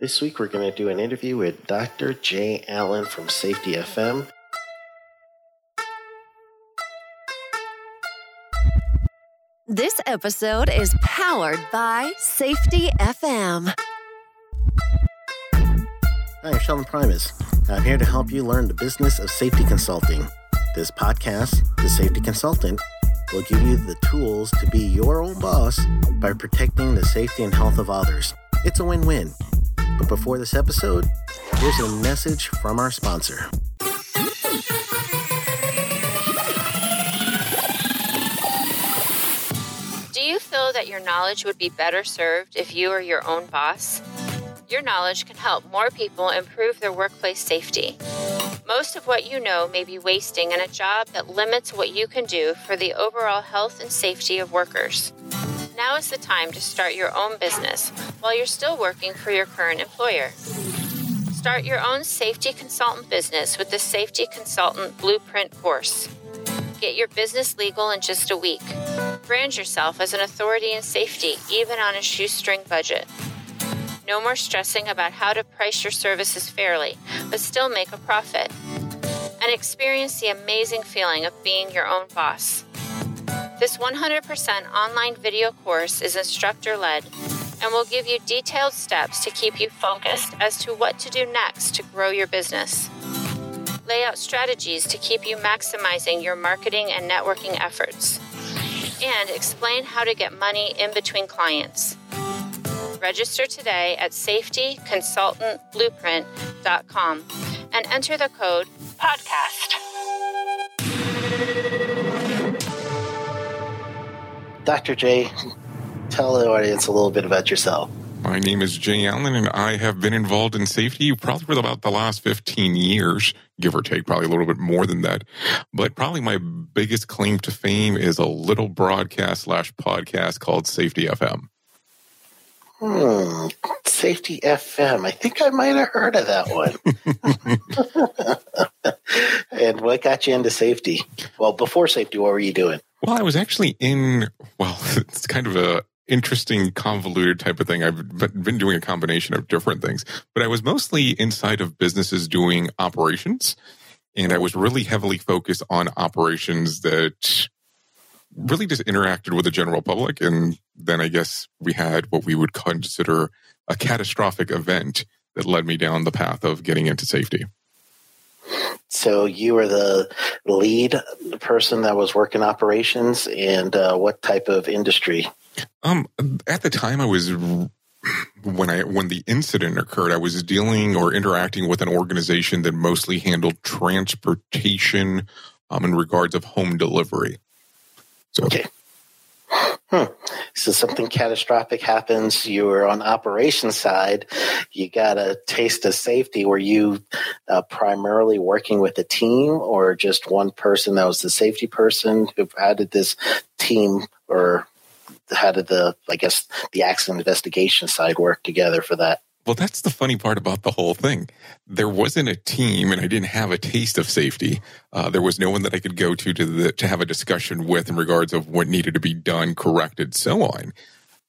This week we're going to do an interview with Dr. Jay Allen from Safety FM. This episode is powered by Safety FM. Hi, I'm Sheldon Primus. I'm here to help you learn the business of safety consulting. This podcast, The Safety Consultant, will give you the tools to be your own boss by protecting the safety and health of others. It's a win win. But before this episode, here's a message from our sponsor. Do you feel that your knowledge would be better served if you were your own boss? Your knowledge can help more people improve their workplace safety. Most of what you know may be wasting in a job that limits what you can do for the overall health and safety of workers. Now is the time to start your own business while you're still working for your current employer. Start your own safety consultant business with the Safety Consultant Blueprint course. Get your business legal in just a week. Brand yourself as an authority in safety, even on a shoestring budget. No more stressing about how to price your services fairly, but still make a profit. And experience the amazing feeling of being your own boss. This 100% online video course is instructor led and will give you detailed steps to keep you focused as to what to do next to grow your business. Lay out strategies to keep you maximizing your marketing and networking efforts. And explain how to get money in between clients. Register today at safetyconsultantblueprint.com and enter the code PODCAST. Dr. J, tell the audience a little bit about yourself. My name is Jay Allen, and I have been involved in safety probably for about the last 15 years, give or take, probably a little bit more than that. But probably my biggest claim to fame is a little broadcast slash podcast called Safety FM. Hmm, Safety FM. I think I might have heard of that one. and what got you into safety? Well, before safety, what were you doing? Well, I was actually in, well, it's kind of a interesting convoluted type of thing. I've been doing a combination of different things, but I was mostly inside of businesses doing operations. And I was really heavily focused on operations that really just interacted with the general public. And then I guess we had what we would consider a catastrophic event that led me down the path of getting into safety. So you were the lead person that was working operations, and uh, what type of industry? Um, at the time, I was when I when the incident occurred, I was dealing or interacting with an organization that mostly handled transportation um, in regards of home delivery. So, okay. Hmm. So something catastrophic happens. You were on operation side. You got a taste of safety. Were you uh, primarily working with a team, or just one person that was the safety person? How did this team, or how did the, I guess, the accident investigation side work together for that? Well, that's the funny part about the whole thing. There wasn't a team, and I didn't have a taste of safety. Uh, there was no one that I could go to to, the, to have a discussion with in regards of what needed to be done, corrected, so on.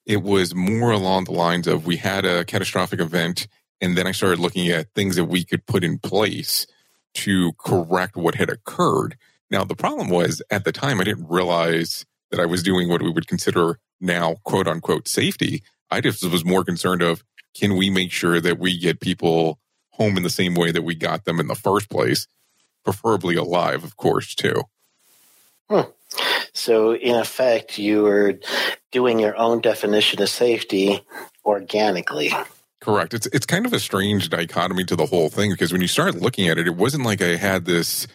It was more along the lines of we had a catastrophic event, and then I started looking at things that we could put in place to correct what had occurred. Now, the problem was at the time I didn't realize that I was doing what we would consider now quote unquote safety. I just was more concerned of can we make sure that we get people home in the same way that we got them in the first place, preferably alive, of course, too. Hmm. So, in effect, you were doing your own definition of safety organically. Correct. It's it's kind of a strange dichotomy to the whole thing because when you start looking at it, it wasn't like I had this.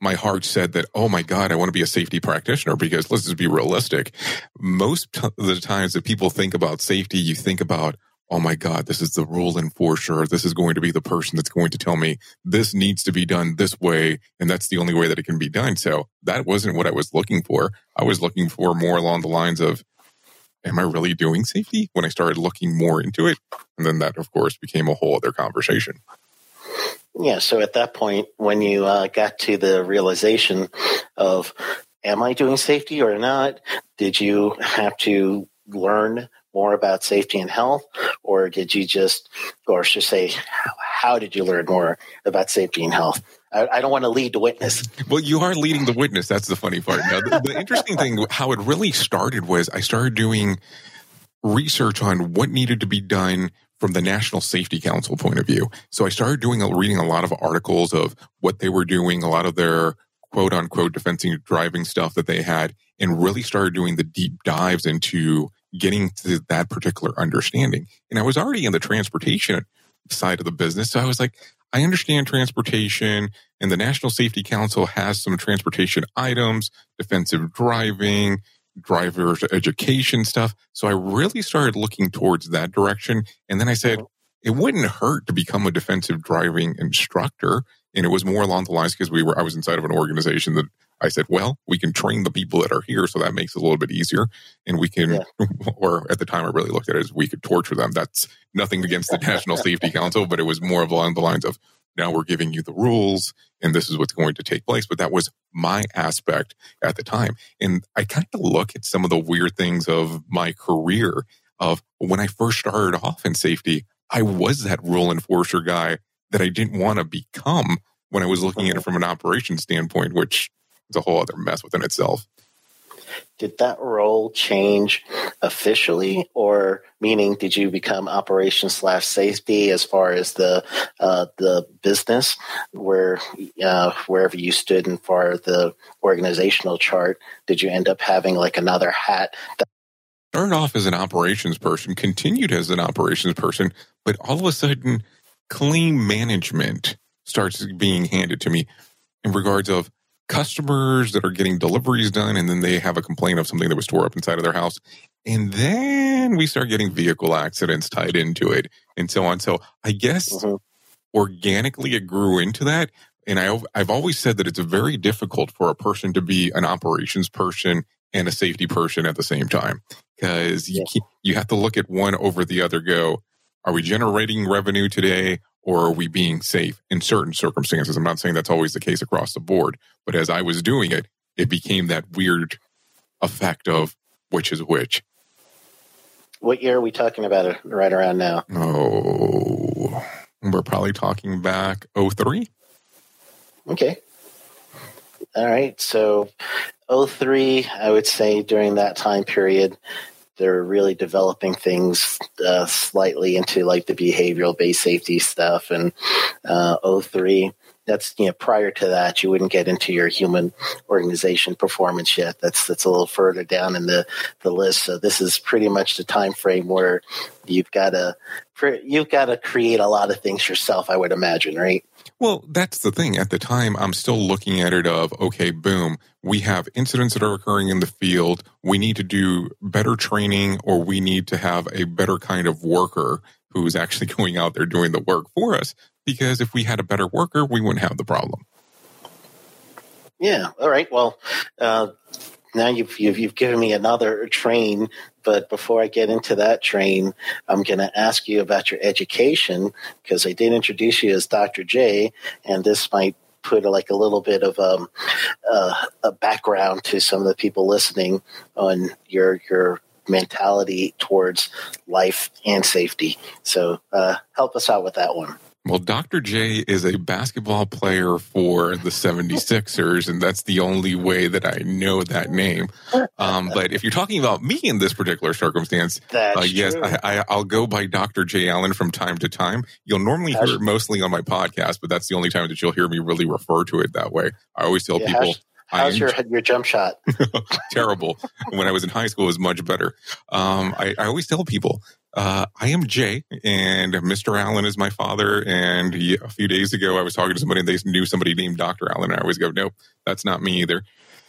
My heart said that, oh my God, I want to be a safety practitioner because let's just be realistic. Most of the times that people think about safety, you think about oh my God, this is the rule enforcer. This is going to be the person that's going to tell me this needs to be done this way. And that's the only way that it can be done. So that wasn't what I was looking for. I was looking for more along the lines of, am I really doing safety when I started looking more into it? And then that, of course, became a whole other conversation. Yeah. So at that point, when you uh, got to the realization of, am I doing safety or not? Did you have to learn more about safety and health, or did you just, or should say, how did you learn more about safety and health? I, I don't want to lead the witness. Well, you are leading the witness. That's the funny part. Now, the, the interesting thing, how it really started was I started doing research on what needed to be done from the National Safety Council point of view. So I started doing reading a lot of articles of what they were doing, a lot of their quote unquote defensive driving stuff that they had, and really started doing the deep dives into getting to that particular understanding. And I was already in the transportation side of the business. So I was like, I understand transportation and the National Safety Council has some transportation items, defensive driving, drivers education stuff. So I really started looking towards that direction. And then I said, uh-huh. it wouldn't hurt to become a defensive driving instructor. And it was more along the lines because we were, I was inside of an organization that I said, well, we can train the people that are here. So that makes it a little bit easier. And we can, yeah. or at the time I really looked at it as we could torture them. That's nothing against the National Safety Council, but it was more of along the lines of now we're giving you the rules and this is what's going to take place. But that was my aspect at the time. And I kind of look at some of the weird things of my career of when I first started off in safety, I was that rule enforcer guy that I didn't want to become when I was looking at it from an operations standpoint, which is a whole other mess within itself. Did that role change officially, or meaning did you become operations slash safety as far as the uh, the business, where uh, wherever you stood and far the organizational chart, did you end up having like another hat? That- Started off as an operations person, continued as an operations person, but all of a sudden, claim management starts being handed to me in regards of customers that are getting deliveries done and then they have a complaint of something that was tore up inside of their house. And then we start getting vehicle accidents tied into it and so on. So I guess mm-hmm. organically it grew into that. And I, I've always said that it's very difficult for a person to be an operations person and a safety person at the same time because you, you have to look at one over the other. Go, are we generating revenue today or are we being safe in certain circumstances? I'm not saying that's always the case across the board, but as I was doing it, it became that weird effect of which is which. What year are we talking about it right around now? Oh, we're probably talking back 03. Okay. All right. So 03, I would say during that time period, they're really developing things uh, slightly into like the behavioral based safety stuff and uh, 03 that's you know prior to that you wouldn't get into your human organization performance yet. That's that's a little further down in the the list. So this is pretty much the time frame where you've got to you've got to create a lot of things yourself i would imagine right well, that's the thing. At the time, I'm still looking at it of, okay, boom, we have incidents that are occurring in the field. We need to do better training or we need to have a better kind of worker who's actually going out there doing the work for us. Because if we had a better worker, we wouldn't have the problem. Yeah. All right. Well, uh, now you've, you've, you've given me another train but before I get into that train, I'm going to ask you about your education because I did introduce you as Dr. J, and this might put like a little bit of um, uh, a background to some of the people listening on your your mentality towards life and safety. So uh, help us out with that one. Well, Dr. J is a basketball player for the 76ers, and that's the only way that I know that name. Um, but if you're talking about me in this particular circumstance, uh, yes, I, will go by Dr. J Allen from time to time. You'll normally hear it mostly on my podcast, but that's the only time that you'll hear me really refer to it that way. I always tell yeah, people. How's your your jump shot? terrible. when I was in high school, it was much better. Um, I, I, always tell people uh, I am Jay, and Mr. Allen is my father. And he, a few days ago, I was talking to somebody, and they knew somebody named Dr. Allen. And I always go, nope, that's not me either.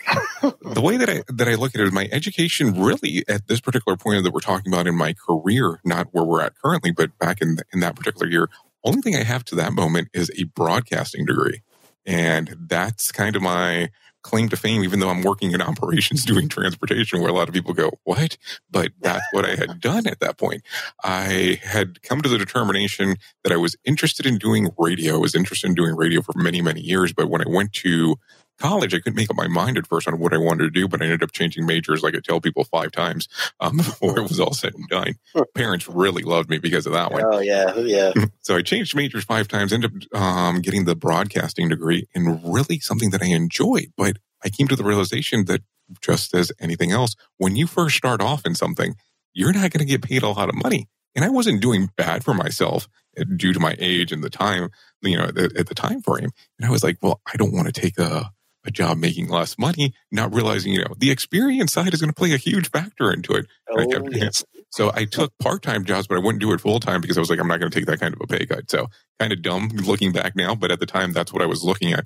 the way that I that I look at it is my education really at this particular point that we're talking about in my career, not where we're at currently, but back in in that particular year, only thing I have to that moment is a broadcasting degree. And that's kind of my claim to fame, even though I'm working in operations doing transportation, where a lot of people go, What? But that's what I had done at that point. I had come to the determination that I was interested in doing radio. I was interested in doing radio for many, many years. But when I went to college, I couldn't make up my mind at first on what I wanted to do, but I ended up changing majors, like I tell people five times um, before it was all said and done. Parents really loved me because of that one. Oh yeah, yeah. so I changed majors five times, ended up um, getting the broadcasting degree, and really something that I enjoyed. But I came to the realization that just as anything else, when you first start off in something, you're not going to get paid a lot of money. And I wasn't doing bad for myself uh, due to my age and the time, you know, at the time frame. And I was like, well, I don't want to take a a job making less money, not realizing, you know, the experience side is going to play a huge factor into it. Oh, I yes. So I took part time jobs, but I wouldn't do it full time because I was like, I'm not going to take that kind of a pay cut. So kind of dumb looking back now, but at the time, that's what I was looking at.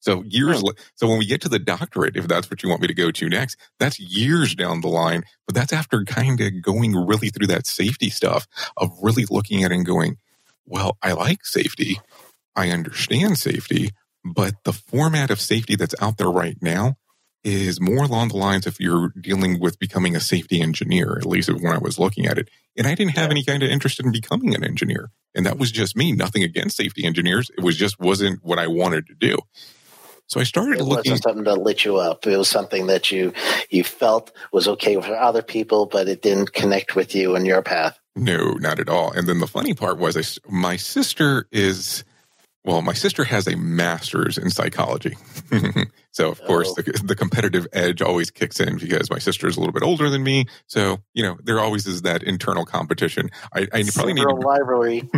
So years, oh. so when we get to the doctorate, if that's what you want me to go to next, that's years down the line. But that's after kind of going really through that safety stuff of really looking at it and going, well, I like safety. I understand safety. But the format of safety that's out there right now is more along the lines if you're dealing with becoming a safety engineer, at least when I was looking at it. And I didn't have any kind of interest in becoming an engineer. And that was just me. Nothing against safety engineers. It was just wasn't what I wanted to do. So I started it looking. wasn't something to lit you up. It was something that you you felt was okay for other people, but it didn't connect with you and your path. No, not at all. And then the funny part was, I, my sister is well, my sister has a master's in psychology. so, of course, oh. the, the, competitive edge always kicks in because my sister is a little bit older than me. So, you know, there always is that internal competition. I, I probably need a rivalry.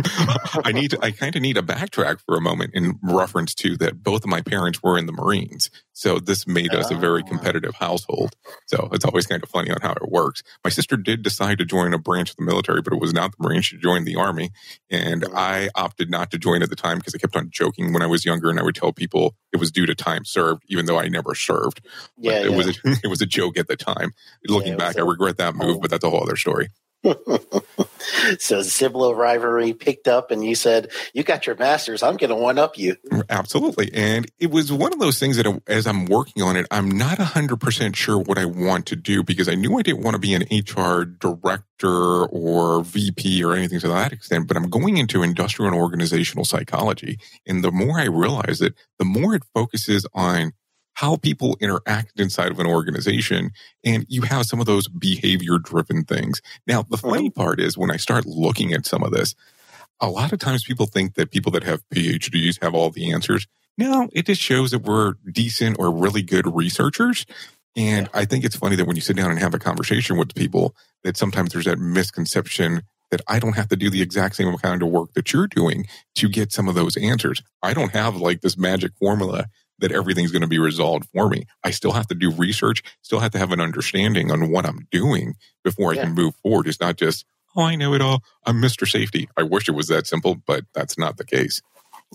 I need to, I kind of need a backtrack for a moment in reference to that both of my parents were in the Marines. So this made us a very ah. competitive household. So it's always kind of funny on how it works. My sister did decide to join a branch of the military, but it was not the Marines. She joined the Army. And mm. I opted not to join at the time because I kept on joking when I was younger and I would tell people it was due to time served, even though I never served. Yeah, it yeah. was a, it was a joke at the time. Looking yeah, back, I regret that move, oh. but that's a whole other story. so sibling rivalry picked up and you said you got your masters i'm going to one up you mm, absolutely and it was one of those things that as i'm working on it i'm not 100% sure what i want to do because i knew i didn't want to be an hr director or vp or anything to that extent but i'm going into industrial and organizational psychology and the more i realize it the more it focuses on how people interact inside of an organization. And you have some of those behavior driven things. Now, the mm-hmm. funny part is when I start looking at some of this, a lot of times people think that people that have PhDs have all the answers. No, it just shows that we're decent or really good researchers. And I think it's funny that when you sit down and have a conversation with people, that sometimes there's that misconception that I don't have to do the exact same kind of work that you're doing to get some of those answers. I don't have like this magic formula that everything's going to be resolved for me. I still have to do research, still have to have an understanding on what I'm doing before I yeah. can move forward. It's not just, oh, I know it all. I'm Mr. Safety. I wish it was that simple, but that's not the case.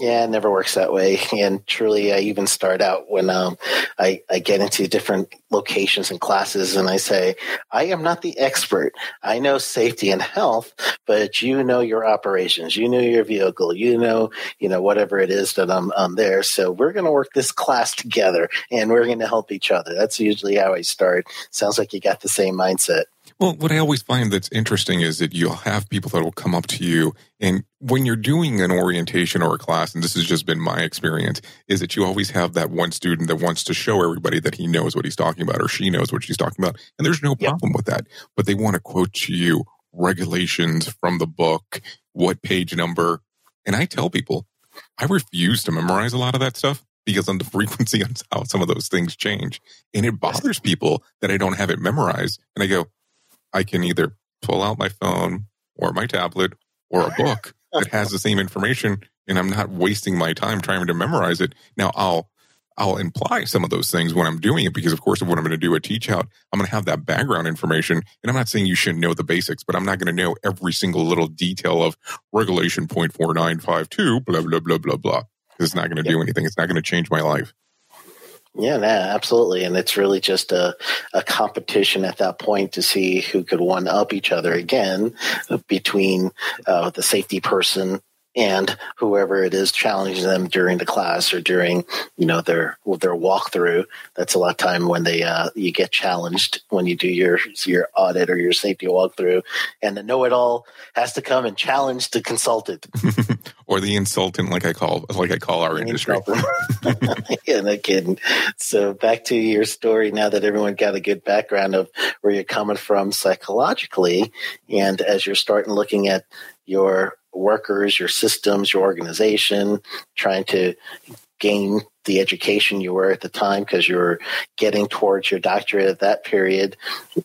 Yeah, it never works that way. And truly, I even start out when um, I, I get into different locations and classes and I say, I am not the expert. I know safety and health, but you know your operations, you know your vehicle, you know, you know, whatever it is that I'm, I'm there. So we're going to work this class together and we're going to help each other. That's usually how I start. Sounds like you got the same mindset. Well, what I always find that's interesting is that you'll have people that will come up to you. And when you're doing an orientation or a class, and this has just been my experience, is that you always have that one student that wants to show everybody that he knows what he's talking about or she knows what she's talking about. And there's no problem with that. But they want to quote to you regulations from the book, what page number. And I tell people, I refuse to memorize a lot of that stuff because on the frequency on how some of those things change. And it bothers people that I don't have it memorized. And I go, I can either pull out my phone or my tablet or a book that has the same information and I'm not wasting my time trying to memorize it. Now I'll I'll imply some of those things when I'm doing it because of course of what I'm going to do a teach out, I'm going to have that background information. And I'm not saying you shouldn't know the basics, but I'm not going to know every single little detail of regulation point four nine five two, blah, blah, blah, blah, blah. It's not going to do anything. It's not going to change my life. Yeah, absolutely. And it's really just a, a competition at that point to see who could one up each other again between uh, the safety person and whoever it is challenging them during the class or during you know their their walkthrough. That's a lot of time when they uh, you get challenged when you do your your audit or your safety walkthrough, and the know it all has to come and challenge the consultant or the insultant, like I call like I call our industry. yeah, no kidding. So back to your story. Now that everyone got a good background of where you're coming from psychologically, and as you're starting looking at your workers, your systems, your organization, trying to gain the education you were at the time because you were getting towards your doctorate at that period.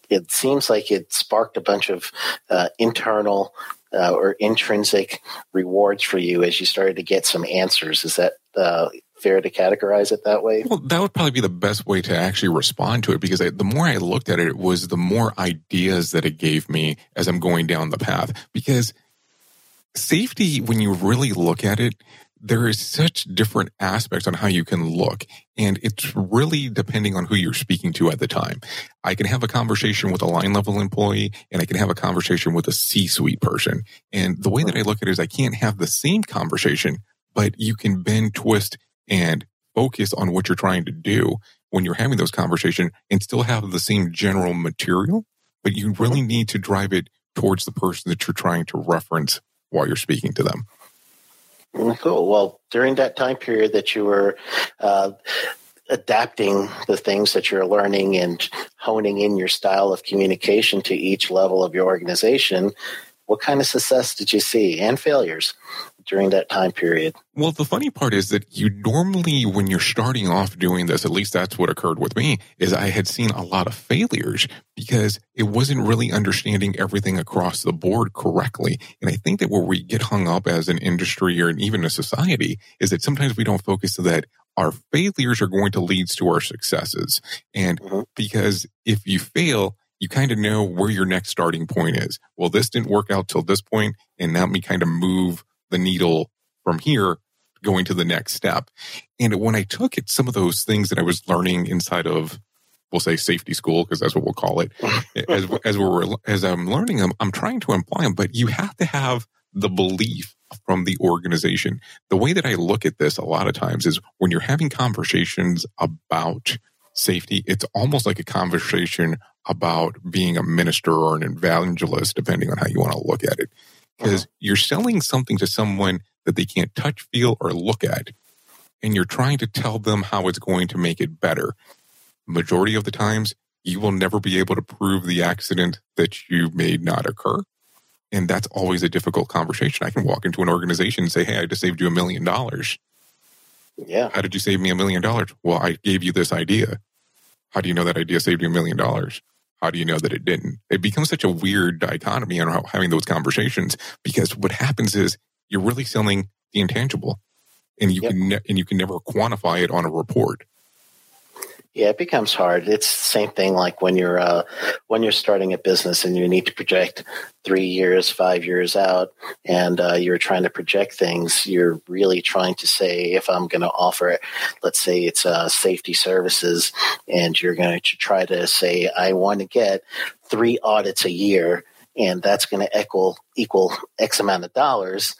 It seems like it sparked a bunch of uh, internal uh, or intrinsic rewards for you as you started to get some answers. Is that uh, fair to categorize it that way? Well, that would probably be the best way to actually respond to it because I, the more I looked at it, it was the more ideas that it gave me as I'm going down the path. Because safety, when you really look at it, there is such different aspects on how you can look. And it's really depending on who you're speaking to at the time. I can have a conversation with a line level employee and I can have a conversation with a C suite person. And the way that I look at it is I can't have the same conversation, but you can bend, twist, and focus on what you're trying to do when you're having those conversations and still have the same general material, but you really need to drive it towards the person that you're trying to reference while you're speaking to them. Mm, cool. Well, during that time period that you were uh, adapting the things that you're learning and honing in your style of communication to each level of your organization, what kind of success did you see and failures? During that time period. Well, the funny part is that you normally, when you're starting off doing this, at least that's what occurred with me, is I had seen a lot of failures because it wasn't really understanding everything across the board correctly. And I think that where we get hung up as an industry or even a society is that sometimes we don't focus that our failures are going to lead to our successes. And mm-hmm. because if you fail, you kind of know where your next starting point is. Well, this didn't work out till this point, and now me kind of move the needle from here going to the next step. And when I took it, some of those things that I was learning inside of, we'll say safety school, because that's what we'll call it, as, as we're, as I'm learning them, I'm trying to apply them, but you have to have the belief from the organization. The way that I look at this a lot of times is when you're having conversations about safety, it's almost like a conversation about being a minister or an evangelist, depending on how you want to look at it because uh-huh. you're selling something to someone that they can't touch, feel, or look at. And you're trying to tell them how it's going to make it better. Majority of the times, you will never be able to prove the accident that you made not occur. And that's always a difficult conversation. I can walk into an organization and say, Hey, I just saved you a million dollars. Yeah. How did you save me a million dollars? Well, I gave you this idea. How do you know that idea saved you a million dollars? How do you know that it didn't? It becomes such a weird dichotomy on having those conversations because what happens is you're really selling the intangible, and you yep. can ne- and you can never quantify it on a report. Yeah, it becomes hard. It's the same thing like when you're uh, when you're starting a business and you need to project three years, five years out, and uh, you're trying to project things. You're really trying to say, if I'm going to offer, let's say it's uh, safety services, and you're going to try to say, I want to get three audits a year and that's going to equal equal X amount of dollars,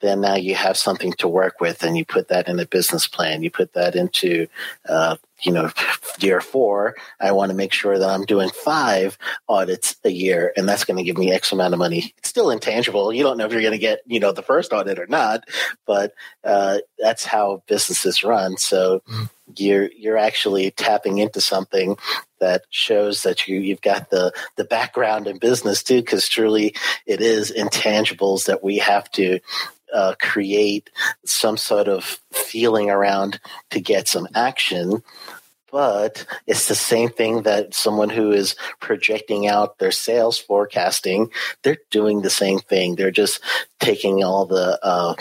then now you have something to work with, and you put that in a business plan. You put that into, uh, you know, year four. I want to make sure that I'm doing five audits a year, and that's going to give me X amount of money. It's still intangible. You don't know if you're going to get, you know, the first audit or not, but uh, that's how businesses run. So. Mm-hmm you're you're actually tapping into something that shows that you you've got the the background in business too because truly it is intangibles that we have to uh, create some sort of feeling around to get some action. But it's the same thing that someone who is projecting out their sales forecasting they're doing the same thing. They're just taking all the uh,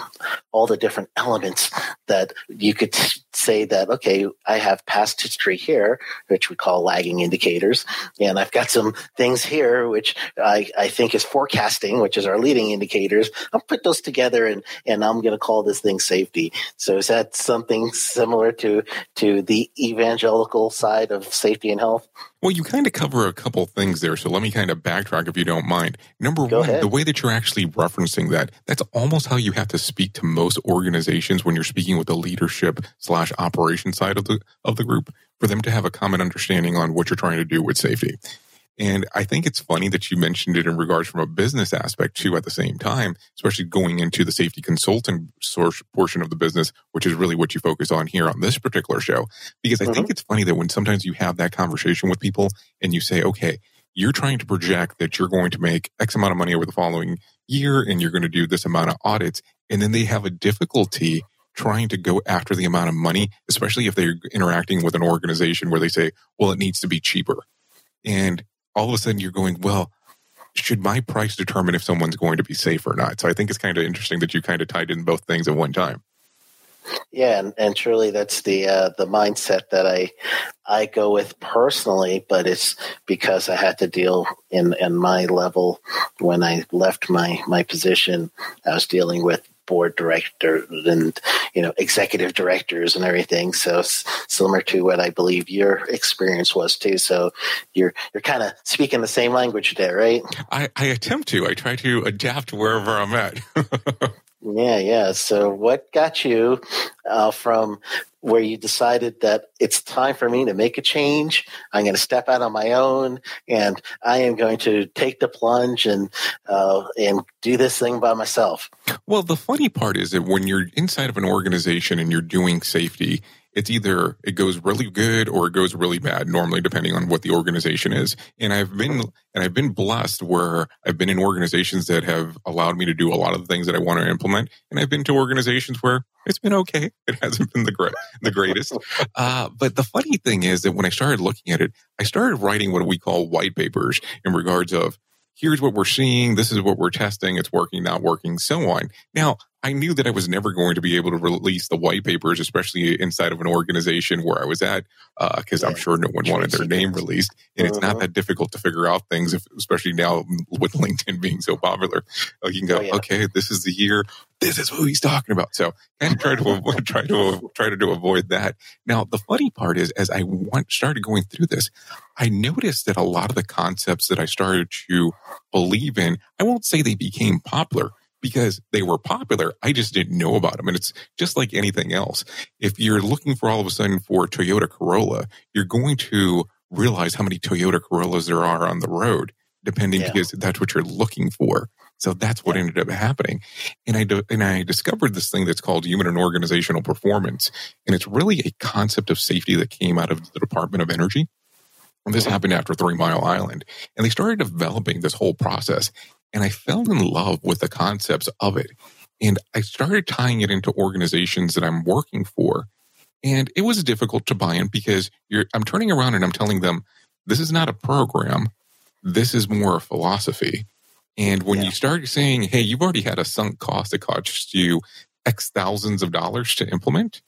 all the different elements that you could say that, okay, I have past history here, which we call lagging indicators. And I've got some things here, which I, I think is forecasting, which is our leading indicators. I'll put those together and, and I'm going to call this thing safety. So is that something similar to, to the evangelical side of safety and health? Well, you kind of cover a couple things there, so let me kind of backtrack if you don't mind. Number Go one, ahead. the way that you're actually referencing that, that's almost how you have to speak to most organizations when you're speaking with the leadership slash operation side of the of the group for them to have a common understanding on what you're trying to do with safety. And I think it's funny that you mentioned it in regards from a business aspect too at the same time, especially going into the safety consultant source portion of the business, which is really what you focus on here on this particular show. Because I Mhm. think it's funny that when sometimes you have that conversation with people and you say, okay, you're trying to project that you're going to make X amount of money over the following year and you're going to do this amount of audits. And then they have a difficulty trying to go after the amount of money, especially if they're interacting with an organization where they say, well, it needs to be cheaper. And all of a sudden you're going, well, should my price determine if someone's going to be safe or not? So I think it's kind of interesting that you kind of tied in both things at one time. Yeah, and, and truly, that's the uh, the mindset that I I go with personally. But it's because I had to deal in in my level when I left my my position. I was dealing with board directors and you know executive directors and everything. So similar to what I believe your experience was too. So you're you're kind of speaking the same language there, right? I, I attempt to. I try to adapt wherever I'm at. Yeah, yeah. So, what got you uh, from where you decided that it's time for me to make a change? I'm going to step out on my own, and I am going to take the plunge and uh, and do this thing by myself. Well, the funny part is that when you're inside of an organization and you're doing safety, it's either it goes really good or it goes really bad, normally depending on what the organization is. And I've been and I've been blessed where I've been in organizations that have allowed me to do a lot of the things that I want to implement. And I've been to organizations where it's been okay. It hasn't been the great the greatest. Uh, but the funny thing is that when I started looking at it, I started writing what we call white papers in regards of here's what we're seeing, this is what we're testing, it's working, not working, so on. Now, I knew that I was never going to be able to release the white papers, especially inside of an organization where I was at, because I'm sure no one wanted their name released. And it's not Mhm. that difficult to figure out things, if, especially now with LinkedIn being so popular. Uh, you can go, Oh, yeah. okay, this is the year, this is who he's talking about. So of try to avoid, try to try to do avoid that. Now, the funny part is, as I want, started going through this, I noticed that a lot of the concepts that I started to believe in, I won't say they became popular because they were popular. I just didn't know about them. And it's just like anything else. If you're looking for all of a sudden for Toyota Corolla, you're going to realize how many Toyota Corollas there are on the road, depending Yeah. because that's what you're looking for. So that's what ended up happening. And I, do, and I discovered this thing that's called human and organizational performance. And it's really a concept of safety that came out of the Department of Energy. And this happened after Three Mile Island. And they started developing this whole process. And I fell in love with the concepts of it. And I started tying it into organizations that I'm working for. And it was difficult to buy in because you're, I'm turning around and I'm telling them, this is not a program. This is more a philosophy. And when Yeah. you start saying, hey, you've already had a sunk cost that costs you X thousands of dollars to implement.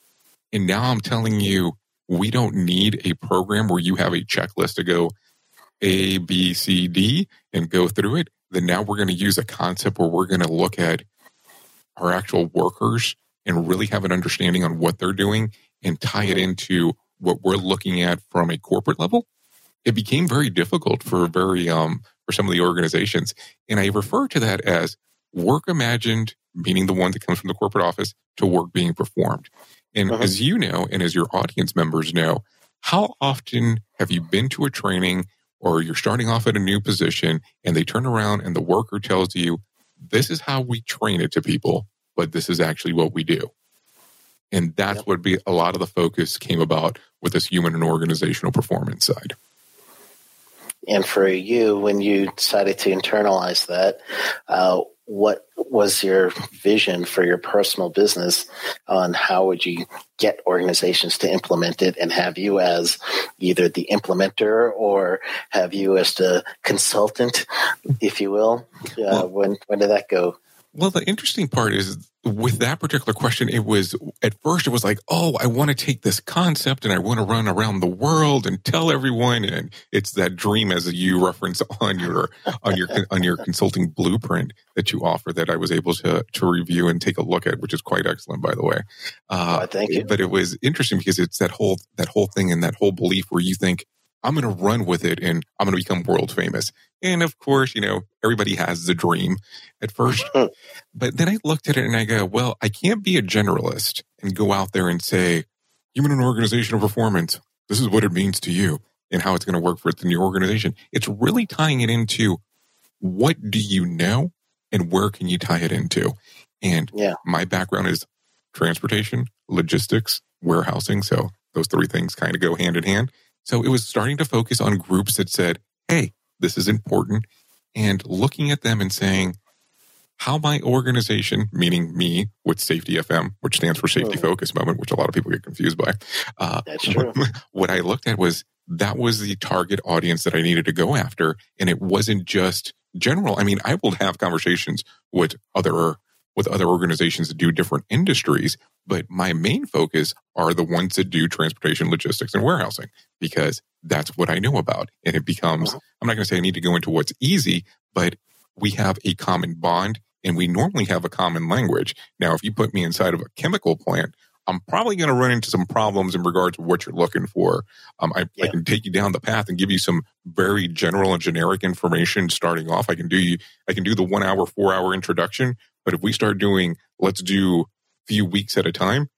And now I'm telling you, we don't need a program where you have a checklist to go A, B, C, D and go through it. Then now we're going to use a concept where we're going to look at our actual workers and really have an understanding on what they're doing and tie it into what we're looking at from a corporate level. It became very difficult for very um for some of the organizations. And I refer to that as work imagined, meaning the one that comes from the corporate office, to work being performed. And Uh-huh. as you know, and as your audience members know, how often have you been to a training or you're starting off at a new position and they turn around and the worker tells you, this is how we train it to people, but this is actually what we do. And that's Yep. what be a lot of the focus came about with this human and organizational performance side. And for you, when you decided to internalize that, uh, what was your vision for your personal business on how would you get organizations to implement it and have you as either the implementer or have you as the consultant, if you will? Uh, Well- when when did that go? Well, the interesting part is with that particular question, it was at first it was like, oh, I want to take this concept and I want to run around the world and tell everyone, and it's that dream as you reference on your on your on your consulting blueprint that you offer that I was able to to review and take a look at, which is quite excellent, by the way. Uh, oh, thank you. But it was interesting because it's that whole that whole thing and that whole belief where you think I'm going to run with it and I'm going to become world famous. And of course, you know, everybody has the dream at first. but then I looked at it and I go, well, I can't be a generalist and go out there and say, human and organizational performance, this is what it means to you and how it's going to work for in your organization. It's really tying it into what do you know and where can you tie it into? And yeah. my background is transportation, logistics, warehousing. So those three things kind of go hand in hand. So it was starting to focus on groups that said, Hey, this is important. And looking at them and saying, how my organization, meaning me with Safety FM, which stands for Safety oh. Focus Moment, which a lot of people get confused by. Uh, That's true. What I looked at was that was the target audience that I needed to go after. And it wasn't just general. I mean, I will have conversations with other with other organizations that do different industries, but my main focus are the ones that do transportation, logistics, and warehousing because that's what I know about. And it becomes, uh-huh. I'm not going to say I need to go into what's easy, but we have a common bond and we normally have a common language. Now, if you put me inside of a chemical plant, I'm probably going to run into some problems in regards to what you're looking for. Um, I, yeah. I, can take you down the path and give you some very general and generic information starting off. I can do you, I can do the one hour, four hour introduction. But if we start doing, let's do a few weeks at a time,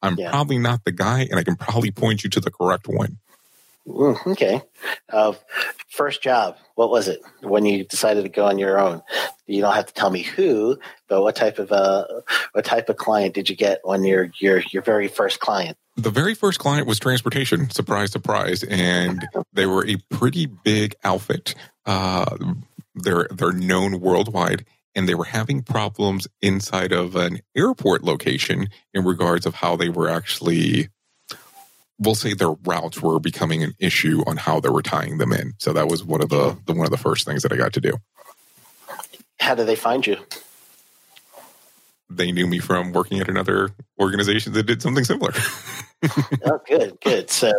I'm yeah. probably not the guy, and I can probably point you to the correct one. Mm, okay. Uh, first job, what was it when you decided to go on your own? You don't have to tell me who, but what type of uh, what type of client did you get when your your your very first client? The very first client was transportation. Surprise, surprise, and they were a pretty big outfit. Uh, they're they're known worldwide, and they were having problems inside of an airport location in regards of how they were actually we'll say their routes were becoming an issue on how they were tying them in. So that was one of the, the one of the first things that I got to do. How did they find you? They knew me from working at another organization that did something similar. oh, good, good. So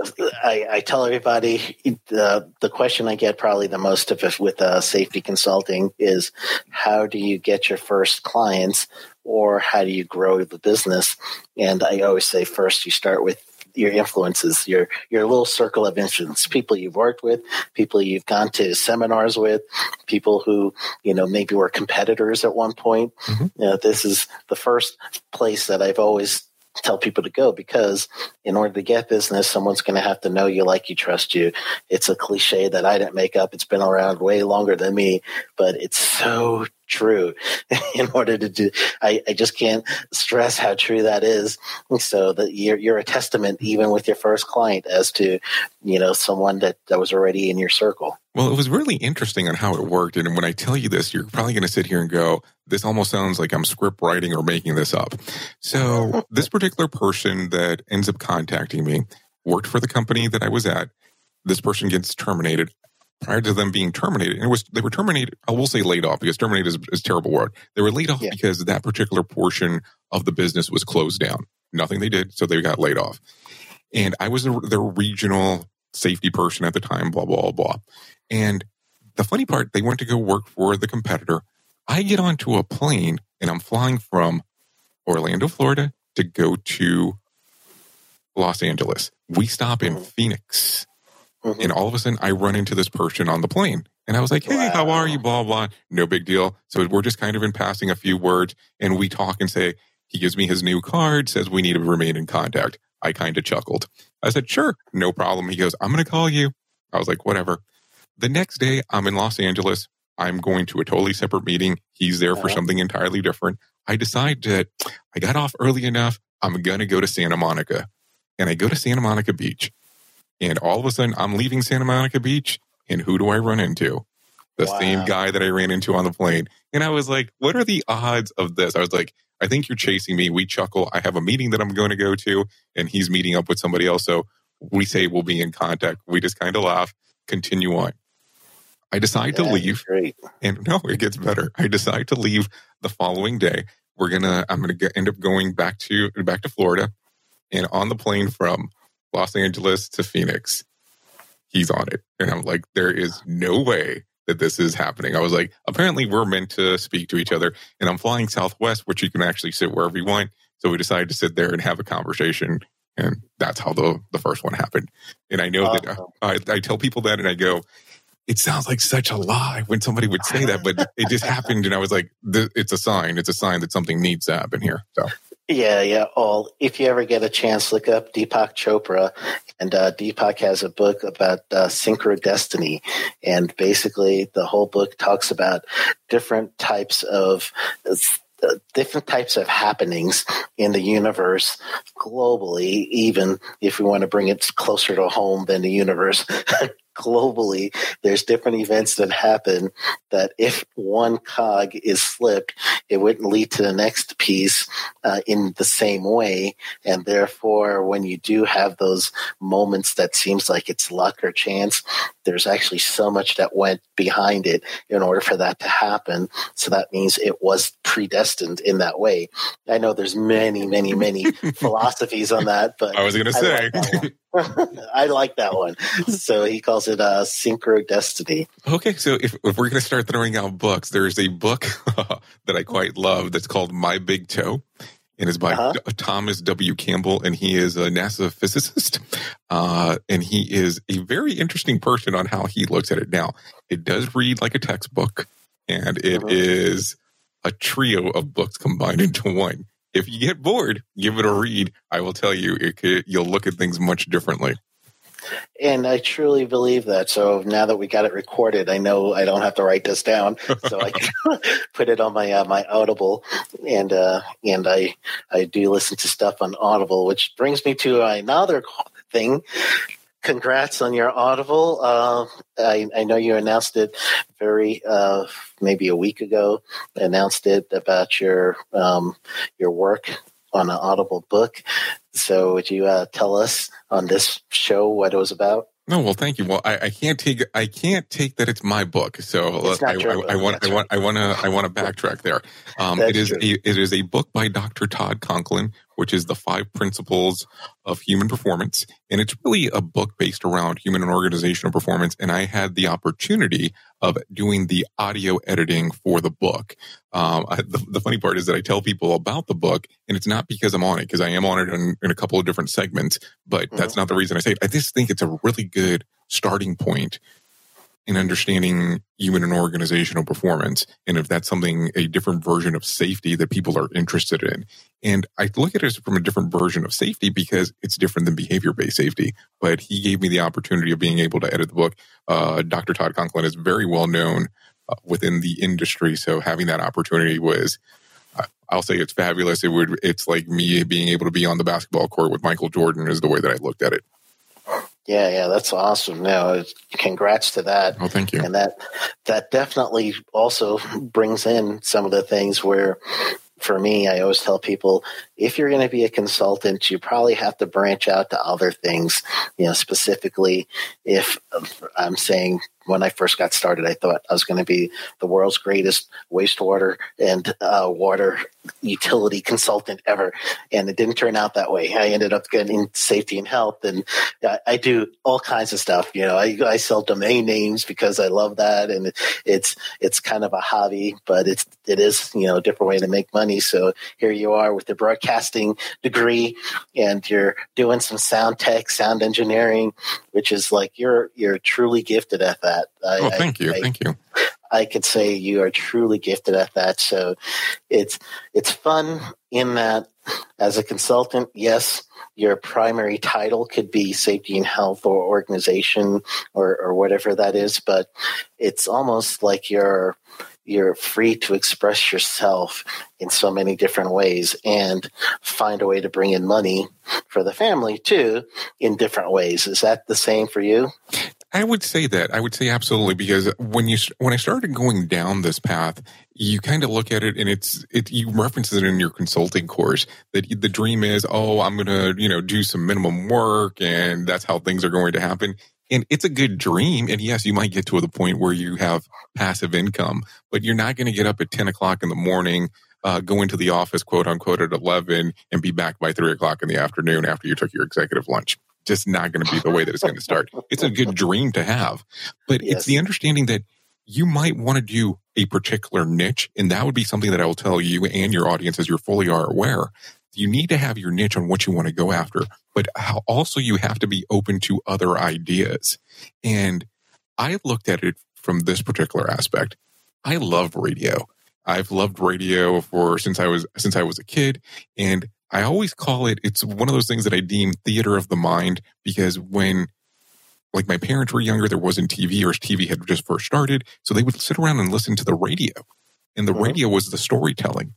I, I tell everybody the the question I get probably the most of it with uh, safety consulting is how do you get your first clients or how do you grow the business? And I always say first you start with your influences, your your little circle of influence, people you've worked with, people you've gone to seminars with, people who you know maybe were competitors at one point. Mm-hmm. You know, this is the first place that I've always tell people to go because in order to get business, someone's going to have to know you, like you, trust you. It's a cliche that I didn't make up. It's been around way longer than me, but it's so true in order to do I, I just can't stress how true that is. So that you're, you're a testament even with your first client as to you know someone that, that was already in your circle. Well it was really interesting on how it worked. And when i tell you this you're probably going to sit here and go this almost sounds like i'm script writing or making this up. So this particular person that ends up contacting me worked for the company that i was at. This person gets terminated prior to them being terminated. And it was they were terminated. I will say laid off because terminated is, is a terrible word. They were laid off yeah. because that particular portion of the business was closed down. Nothing they did, so they got laid off. And I was their regional safety person at the time. Blah blah blah. And the funny part, they went to go work for the competitor. I get onto a plane and I'm flying from Orlando, Florida, to go to Los Angeles. We stop in mm. Phoenix Mm-hmm. And all of a sudden, I run into this person on the plane. And I was like, hey, wow. how are you? Blah, blah. No big deal. So we're just kind of in passing a few words and we talk and say, he gives me his new card, says we need to remain in contact. I kind of chuckled. I said, sure, no problem. He goes, I'm going to call you. I was like, whatever. The next day, I'm in Los Angeles. I'm going to a totally separate meeting. He's there for uh-huh. something entirely different. I decide that I got off early enough. I'm going to go to Santa Monica. And I go to Santa Monica Beach. And all of a sudden, I'm leaving Santa Monica Beach, and who do I run into? The wow. same guy that I ran into on the plane. And I was like, what are the odds of this? I was like, I think you're chasing me. We chuckle. I have a meeting that I'm going to go to, and he's meeting up with somebody else. So we say we'll be in contact. We just kind of laugh, continue on. I decide Yeah, to leave, and no, it gets better. I decide to leave the following day. We're gonna, I'm gonna get, end up going back to back to Florida, and on the plane from Los Angeles to Phoenix, he's on it, and I'm like, there is no way that this is happening. I was like, apparently we're meant to speak to each other, and I'm flying Southwest, which you can actually sit wherever you want. So we decided to sit there and have a conversation, and that's how the the first one happened. And I know that uh, I, I tell people that, and I go, it sounds like such a lie when somebody would say that, but it just happened, and I was like, "Th- it's a sign. It's a sign that something needs to happen here. So Yeah, yeah. All if you ever get a chance, look up Deepak Chopra, and uh, Deepak has a book about uh, synchrodestiny, and basically the whole book talks about different types of uh, different types of happenings in the universe globally. Even if we want to bring it closer to home than the universe. Globally, there's different events that happen that if one cog is slipped, it wouldn't lead to the next piece uh, in the same way. And therefore, when you do have those moments that seems like it's luck or chance, there's actually so much that went behind it in order for that to happen. So that means it was predestined in that way. I know there's many, many, many philosophies on that, but I was going to say, like. I like that one. So he calls it uh, synchrodestiny. okay, so if, if we're going to start throwing out books, there's a book that I quite love that's called My Big Toe. And it's by Uh-huh. Thomas W. Campbell, and he is a NASA physicist. Uh, and he is a very interesting person on how he looks at it. Now, it does read like a textbook, and it Mhm. is a trio of books combined into one. If you get bored, give it a read. I will tell you, could, you'll look at things much differently. And I truly believe that. So now that we got it recorded, I know I don't have to write this down, so I can put it on my uh, my Audible, and uh, and I I do listen to stuff on Audible, which brings me to another thing. Congrats on your Audible. Uh, I, I know you announced it very uh, maybe a week ago. Announced it about your um, your work on an Audible book. So would you uh, tell us on this show what it was about? No, well, thank you. Well, I, I can't take I can't take that it's my book. So I, I, book, I want I want I want to I want to backtrack there. Um, it is true. a it is a book by Dr. Todd Conklin, which is the five principles of human performance, and it's really a book based around human and organizational performance. And I had the opportunity of doing the audio editing for the book. Um, I, the, the funny part is that I tell people about the book, and it's not because I'm on it, because I am on it in, in a couple of different segments, but that's not the reason I say it. I just think it's a really good starting point in understanding human and organizational performance. And if that's something, a different version of safety that people are interested in. And I look at it from a different version of safety because it's different than behavior based safety. But he gave me the opportunity of being able to edit the book. Uh, Dr. Todd Conklin is very well known uh, within the industry. So having that opportunity was, uh, I'll say it's fabulous. It would, it's like me being able to be on the basketball court with Michael Jordan is the way that I looked at it. Yeah, yeah, that's awesome. No, congrats to that. Oh, thank you. And that that definitely also brings in some of the things where for me, I always tell people if you're going to be a consultant, you probably have to branch out to other things. You know, specifically, if I'm saying when I first got started, I thought I was going to be the world's greatest wastewater and uh, water utility consultant ever, and it didn't turn out that way. I ended up getting safety and health, and I, I do all kinds of stuff. You know, I, I sell domain names because I love that, and it's it's kind of a hobby, but it's it is you know a different way to make money. So here you are with the broadcasting degree, and you're doing some sound tech, sound engineering, which is like you're you're truly gifted at that. I, Oh, thank you. I, thank you. I could say you are truly gifted at that. So it's it's fun in that as a consultant, yes, your primary title could be safety and health or organization or, or whatever that is, but it's almost like you're you're free to express yourself in so many different ways and find a way to bring in money for the family too in different ways. Is that the same for you? I would say that. I would say absolutely because when you when I started going down this path, you kind of look at it and it's it you reference it in your consulting course that the dream is, oh, I'm going to, you know, do some minimum work and that's how things are going to happen. And it's a good dream. And yes, you might get to the point where you have passive income, but you're not going to get up at 10 o'clock in the morning, uh, go into the office, quote unquote, at 11 and be back by three o'clock in the afternoon after you took your executive lunch. Just not going to be the way that it's going to start. It's a good dream to have, but yes. it's the understanding that you might want to do a particular niche. And that would be something that I will tell you and your audience as you fully are aware. You need to have your niche on what you want to go after, but also you have to be open to other ideas. And I looked at it from this particular aspect. I love radio. I've loved radio for since I was since I was a kid and I always call it it's one of those things that I deem theater of the mind because when like my parents were younger, there wasn't TV or TV had just first started. So they would sit around and listen to the radio. And the mm-hmm. radio was the storytelling.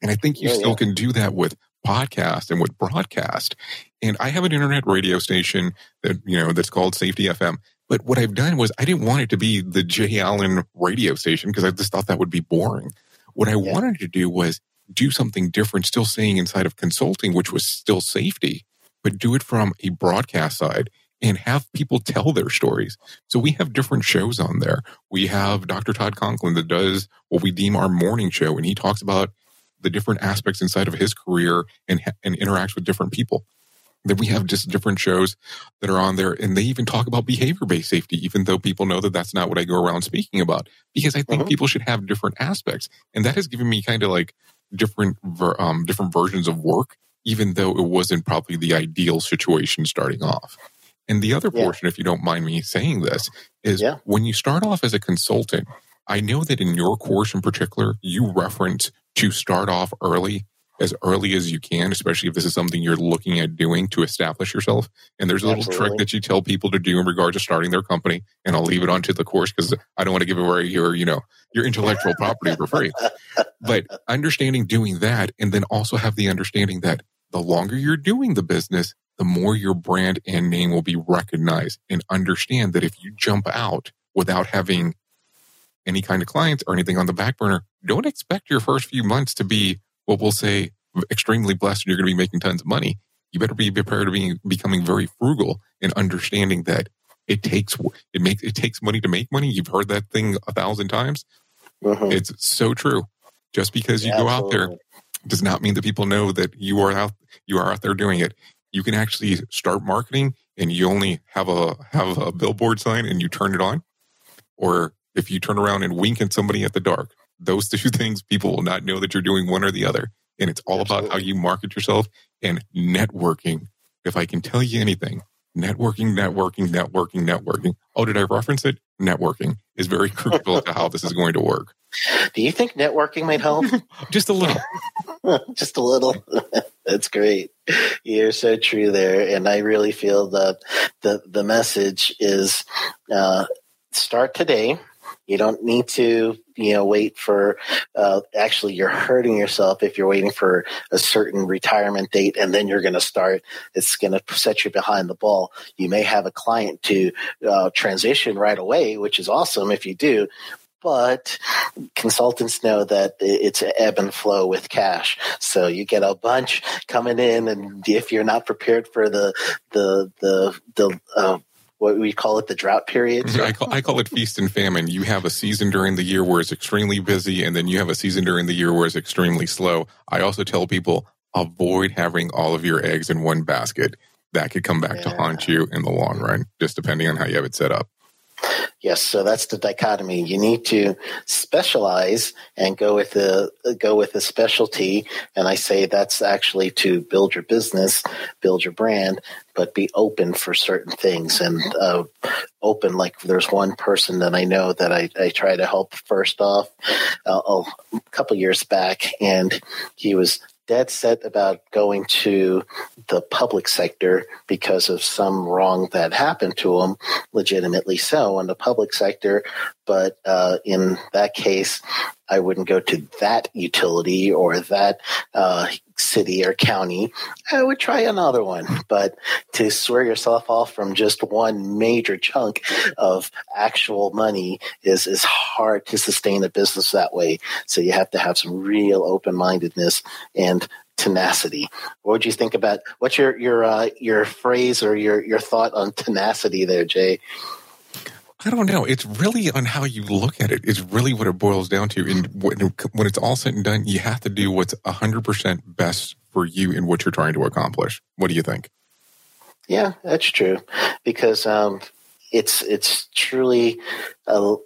And I think you yeah, still yeah. can do that with podcast and with broadcast. And I have an internet radio station that, you know, that's called Safety FM. But what I've done was I didn't want it to be the Jay Allen radio station because I just thought that would be boring. What I yeah. wanted to do was do something different, still staying inside of consulting, which was still safety, but do it from a broadcast side and have people tell their stories. So we have different shows on there. We have Dr. Todd Conklin that does what we deem our morning show, and he talks about the different aspects inside of his career and, and interacts with different people. Then we have just different shows that are on there, and they even talk about behavior based safety, even though people know that that's not what I go around speaking about, because I think mm-hmm. people should have different aspects, and that has given me kind of like different um, different versions of work, even though it wasn't probably the ideal situation starting off. And the other portion, yeah. if you don't mind me saying this, is yeah. when you start off as a consultant, I know that in your course in particular, you reference to start off early, as early as you can, especially if this is something you're looking at doing to establish yourself. And there's a little Absolutely. trick that you tell people to do in regard to starting their company. And I'll leave it onto the course because I don't want to give away your, you know, your intellectual property for free. But understanding doing that and then also have the understanding that the longer you're doing the business, the more your brand and name will be recognized and understand that if you jump out without having any kind of clients or anything on the back burner, don't expect your first few months to be what we'll say extremely blessed and you're going to be making tons of money. You better be prepared to be becoming very frugal and understanding that it takes it makes it takes money to make money. You've heard that thing a thousand times. Mm-hmm. It's so true. Just because you yeah, go out there does not mean that people know that you are out you are out there doing it you can actually start marketing and you only have a have a billboard sign and you turn it on or if you turn around and wink at somebody at the dark those two things people will not know that you're doing one or the other. And it's all Absolutely. about how you market yourself and networking. If i can tell you anything networking networking networking networking. Oh did i reference it? Networking is very crucial to how this is going to work. Do you think networking might help? Just a little. Just a little. That's great. You're so true there, and I really feel that the the message is uh, start today. You don't need to, you know, wait for. Uh, actually, you're hurting yourself if you're waiting for a certain retirement date and then you're going to start. It's going to set you behind the ball. You may have a client to uh, transition right away, which is awesome if you do but consultants know that it's an ebb and flow with cash. So you get a bunch coming in, and if you're not prepared for the the the the uh, what we call it the drought period. I call, I call it feast and famine. You have a season during the year where it's extremely busy, and then you have a season during the year where it's extremely slow. I also tell people avoid having all of your eggs in one basket. That could come back yeah. to haunt you in the long run, just depending on how you have it set up. Yes, so that's the dichotomy. You need to specialize and go with a go with a specialty. And I say that's actually to build your business, build your brand, but be open for certain things and uh, open. Like there's one person that I know that I, I try to help first off uh, a couple years back, and he was dead set about going to the public sector because of some wrong that happened to him, legitimately so in the public sector. But uh, in that case, I wouldn't go to that utility or that uh, city or county. I would try another one. But to swear yourself off from just one major chunk of actual money is, is hard to sustain a business that way. So you have to have some real open mindedness and tenacity. What would you think about what's your your uh, your phrase or your your thought on tenacity there, Jay? I don't know. It's really on how you look at it. It's really what it boils down to. And when it's all said and done, you have to do what's 100% best for you and what you're trying to accomplish. What do you think? Yeah, that's true. Because um, it's it's truly a,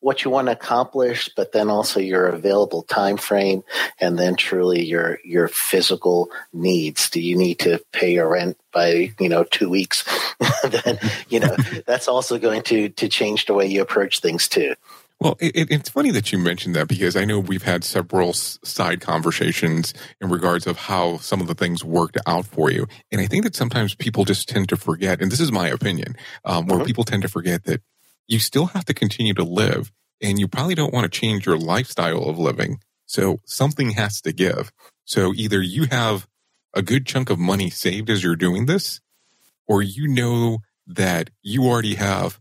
what you want to accomplish, but then also your available time frame, and then truly your your physical needs. Do you need to pay your rent by you know two weeks? then you know that's also going to to change the way you approach things too. Well, it, it's funny that you mentioned that because I know we've had several side conversations in regards of how some of the things worked out for you, and I think that sometimes people just tend to forget, and this is my opinion, um, where mm-hmm. people tend to forget that you still have to continue to live and you probably don't want to change your lifestyle of living. So something has to give. So either you have a good chunk of money saved as you're doing this, or you know that you already have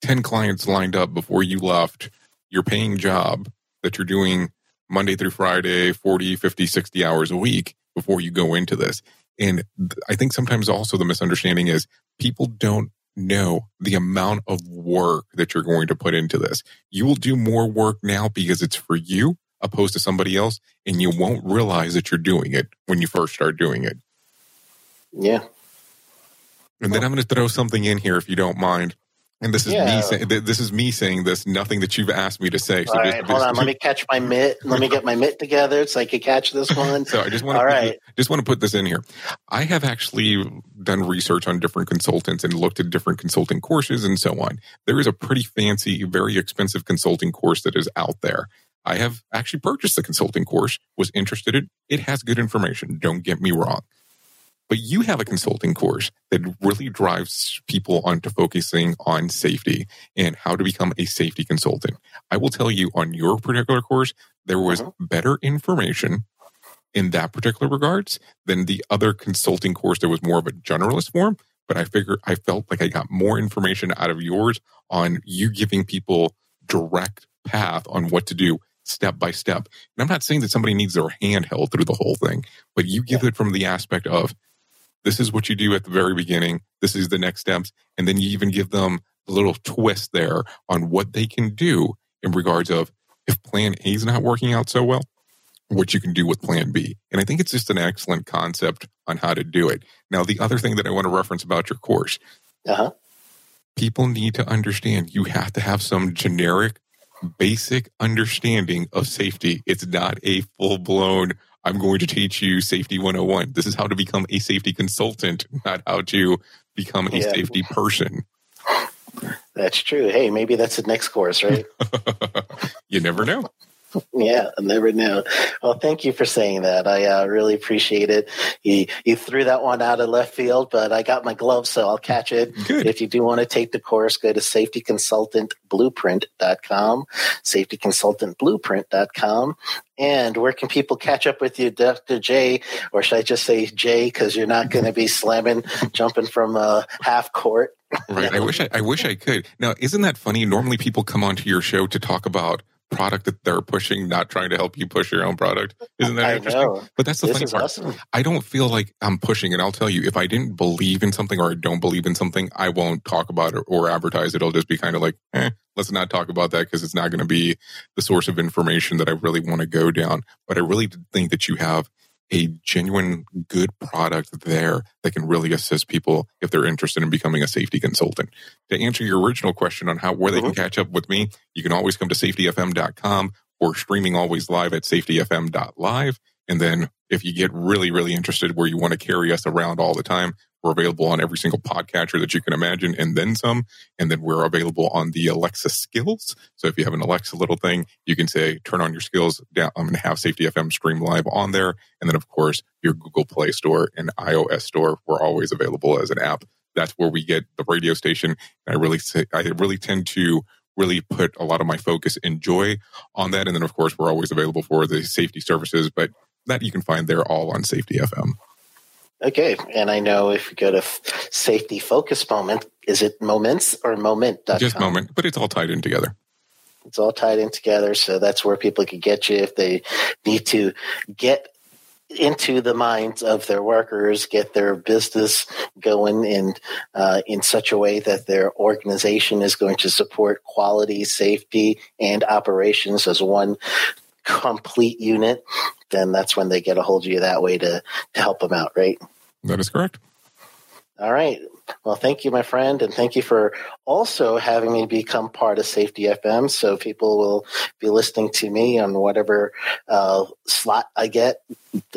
10 clients lined up before you left your paying job that you're doing Monday through Friday, 40, 50, 60 hours a week before you go into this. And I think sometimes also the misunderstanding is people don't know the amount of work that you're going to put into this. You will do more work now because it's for you opposed to somebody else, and you won't realize that you're doing it when you first start doing it. Yeah. And then I'm going to throw something in here if you don't mind. And this is yeah. me saying this is me saying this. Nothing that you've asked me to say. So All just, right, hold on. Let me catch my mitt. Let me get my mitt together so I can catch this one. so I just want to All right. just want to put this in here. I have actually done research on different consultants and looked at different consulting courses and so on. There is a pretty fancy, very expensive consulting course that is out there. I have actually purchased the consulting course. Was interested in it. Has good information. Don't get me wrong. But you have a consulting course that really drives people onto focusing on safety and how to become a safety consultant. I will tell you on your particular course, there was uh-huh. better information in that particular regards than the other consulting course that was more of a generalist form. But I figure I felt like I got more information out of yours on you giving people direct path on what to do step by step. And I'm not saying that somebody needs their hand held through the whole thing, but you give yeah. it from the aspect of this is what you do at the very beginning. This is the next steps. And then you even give them a little twist there on what they can do in regards of if plan A is not working out so well, what you can do with plan B. And I think it's just an excellent concept on how to do it. Now, the other thing that I want to reference about your course, uh-huh. people need to understand you have to have some generic, basic understanding of safety. It's not a full blown I'm going to teach you safety 101. This is how to become a safety consultant, not how to become a yeah. safety person. That's true. Hey, maybe that's the next course, right? you never know. Yeah, I never know. Well, thank you for saying that. I uh, really appreciate it. You you threw that one out of left field, but I got my gloves, so I'll catch it. Good. If you do want to take the course, go to safetyconsultantblueprint.com, safetyconsultantblueprint.com. And where can people catch up with you, Dr. J, or should I just say Jay, because you're not going to be slamming, jumping from a half court. Right. I wish I, I wish I could. Now, isn't that funny? Normally people come onto your show to talk about product that they're pushing, not trying to help you push your own product. Isn't that I interesting? Know. But that's the this funny part. Awesome. I don't feel like I'm pushing it. I'll tell you, if I didn't believe in something or I don't believe in something, I won't talk about it or advertise it. It'll just be kind of like, eh, let's not talk about that because it's not going to be the source of information that I really want to go down. But I really think that you have a genuine good product there that can really assist people if they're interested in becoming a safety consultant. To answer your original question on how where they can mm-hmm. catch up with me, you can always come to safetyfm.com or streaming always live at safetyfm.live. And then if you get really, really interested where you want to carry us around all the time, we're available on every single podcatcher that you can imagine and then some. And then we're available on the Alexa skills. So if you have an Alexa little thing, you can say, turn on your skills down. I'm going to have Safety FM stream live on there. And then, of course, your Google Play Store and iOS Store, we're always available as an app. That's where we get the radio station. And I really say, I really tend to really put a lot of my focus and joy on that. And then, of course, we're always available for the safety services, but that you can find there all on Safety FM. Okay, and I know if you go to safety focus moment, is it moments or moment? Just moment, but it's all tied in together. It's all tied in together, so that's where people can get you if they need to get into the minds of their workers, get their business going in uh, in such a way that their organization is going to support quality, safety, and operations as one complete unit, then that's when they get a hold of you that way to to help them out, right? That is correct. All right. Well, thank you, my friend, and thank you for also having me become part of Safety FM. So people will be listening to me on whatever uh, slot I get,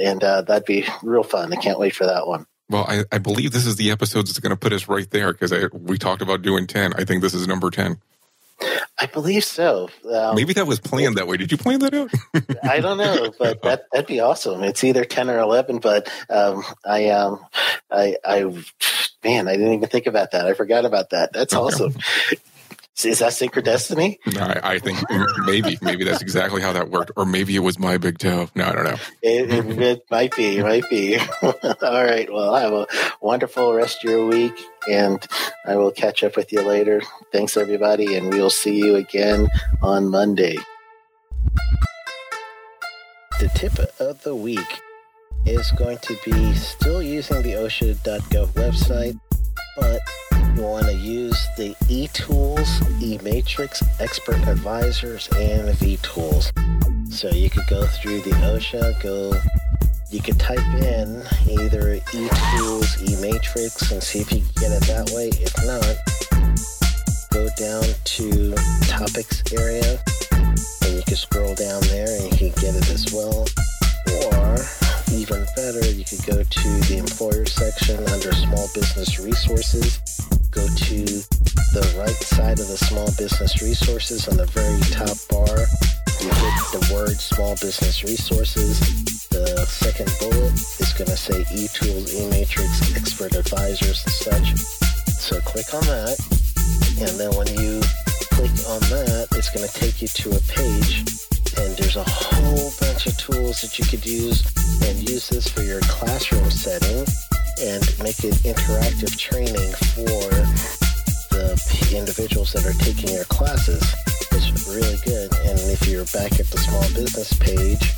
and uh, that'd be real fun. I can't wait for that one. Well, I, I believe this is the episode that's going to put us right there because we talked about doing 10. I think this is number 10. I believe so. Um, Maybe that was planned that way. Did you plan that out? I don't know, but that that'd be awesome. It's either ten or eleven, but um, I um, I I man, I didn't even think about that. I forgot about that. That's okay. awesome. Is that synchrodestiny? I, I think maybe, maybe that's exactly how that worked, or maybe it was my big toe. No, I don't know. It, it, it might be, it might be. All right. Well, have a wonderful rest of your week, and I will catch up with you later. Thanks, everybody, and we will see you again on Monday. The tip of the week is going to be still using the OSHA.gov website, but you want to use the eTools, eMatrix, Expert Advisors, and vTools. So you could go through the OSHA, go, you could type in either eTools, eMatrix, and see if you can get it that way. If not, go down to topics area, and you can scroll down there and you can get it as well. Or even better, you could go to the employer section under small business resources go to the right side of the small business resources on the very top bar. You hit the word small business resources. The second bullet is going to say eTools, eMatrix, expert advisors, and such. So click on that. And then when you click on that, it's going to take you to a page and there's a whole bunch of tools that you could use and use this for your classroom setting and make it interactive training for the individuals that are taking your classes. It's really good. And if you're back at the small business page,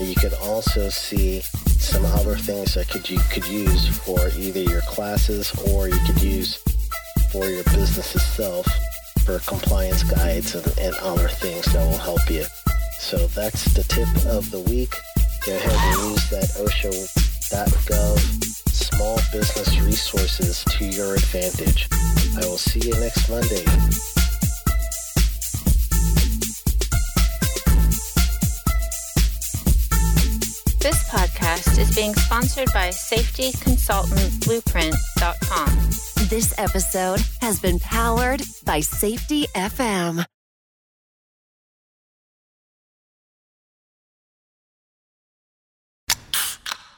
you could also see some other things that could you could use for either your classes or you could use for your business itself for compliance guides and, and other things that will help you. So that's the tip of the week. Go ahead and use that OSHA.gov small business resources to your advantage. I will see you next Monday. This podcast is being sponsored by safetyconsultantblueprint.com. This episode has been powered by Safety FM.